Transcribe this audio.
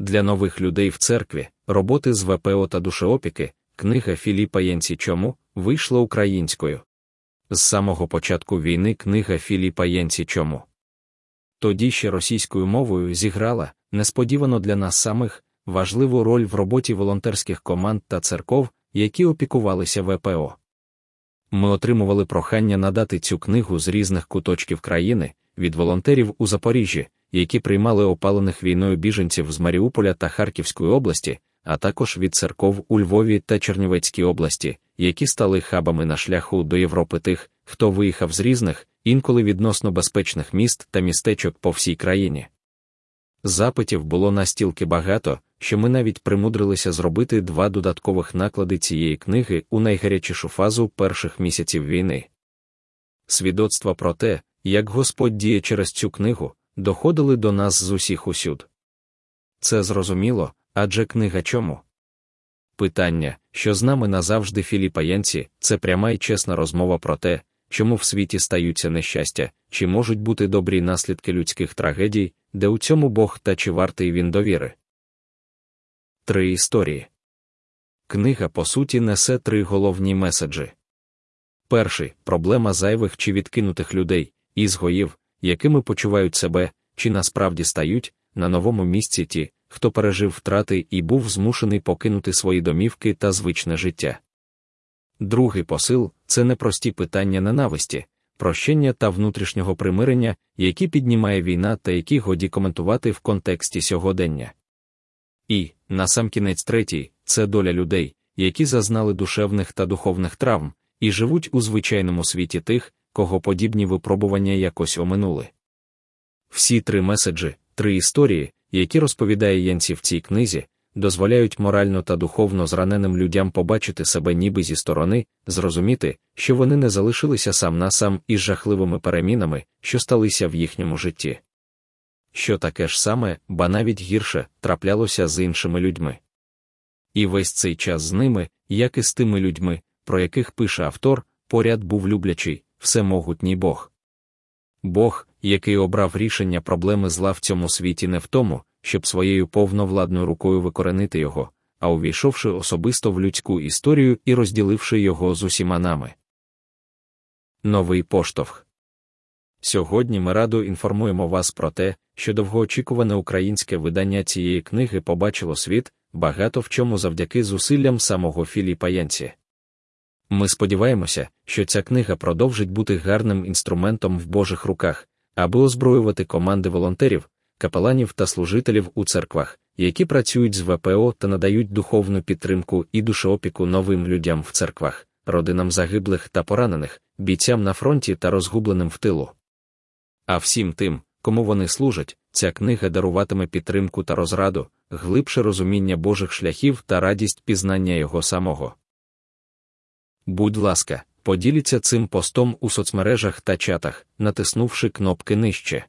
Для нових людей в церкві, роботи з ВПО та душеопіки, книга Філіпа Єнці Чому вийшла українською. З самого початку війни книга Філіпа Єнці Чому. Тоді ще російською мовою зіграла, несподівано для нас самих, важливу роль в роботі волонтерських команд та церков, які опікувалися ВПО. Ми отримували прохання надати цю книгу з різних куточків країни від волонтерів у Запоріжжі, які приймали опалених війною біженців з Маріуполя та Харківської області, а також від церков у Львові та Чернівецькій області, які стали хабами на шляху до Європи тих, хто виїхав з різних, інколи відносно безпечних міст та містечок по всій країні. Запитів було настільки багато, що ми навіть примудрилися зробити два додаткових наклади цієї книги у найгарячішу фазу перших місяців війни. Свідоцтва про те, як Господь діє через цю книгу, доходили до нас з усіх усюд. Це зрозуміло, адже книга чому? Питання, що з нами назавжди Філіпа Янці, це пряма і чесна розмова про те, чому в світі стаються нещастя, чи можуть бути добрі наслідки людських трагедій, де у цьому Бог та чи вартий він довіри. Три історії. Книга по суті несе три головні меседжі. Перший проблема зайвих чи відкинутих людей, ізгоїв, якими почувають себе, чи насправді стають на новому місці ті, хто пережив втрати і був змушений покинути свої домівки та звичне життя. Другий посил це непрості питання ненависті, прощення та внутрішнього примирення, які піднімає війна та які годі коментувати в контексті сьогодення. І, насамкінець третій, це доля людей, які зазнали душевних та духовних травм, і живуть у звичайному світі тих, кого подібні випробування якось оминули. Всі три меседжі, три історії, які розповідає Янці в цій книзі, дозволяють морально та духовно зраненим людям побачити себе ніби зі сторони, зрозуміти, що вони не залишилися сам на сам із жахливими перемінами, що сталися в їхньому житті. Що таке ж саме, ба навіть гірше, траплялося з іншими людьми. І весь цей час з ними, як і з тими людьми, про яких пише автор, поряд був люблячий, всемогутній Бог. Бог, який обрав рішення проблеми зла в цьому світі не в тому, щоб своєю повновладною рукою викоренити його, а увійшовши особисто в людську історію і розділивши його з усіма нами. Новий поштовх. Сьогодні ми радо інформуємо вас про те, що довгоочікуване українське видання цієї книги побачило світ, багато в чому завдяки зусиллям самого Філіпа Янці. Ми сподіваємося, що ця книга продовжить бути гарним інструментом в Божих руках, аби озброювати команди волонтерів, капеланів та служителів у церквах, які працюють з ВПО та надають духовну підтримку і душеопіку новим людям в церквах, родинам загиблих та поранених, бійцям на фронті та розгубленим в тилу. А всім тим, кому вони служать, ця книга даруватиме підтримку та розраду, глибше розуміння Божих шляхів та радість пізнання його самого. Будь ласка, поділіться цим постом у соцмережах та чатах, натиснувши кнопки нижче.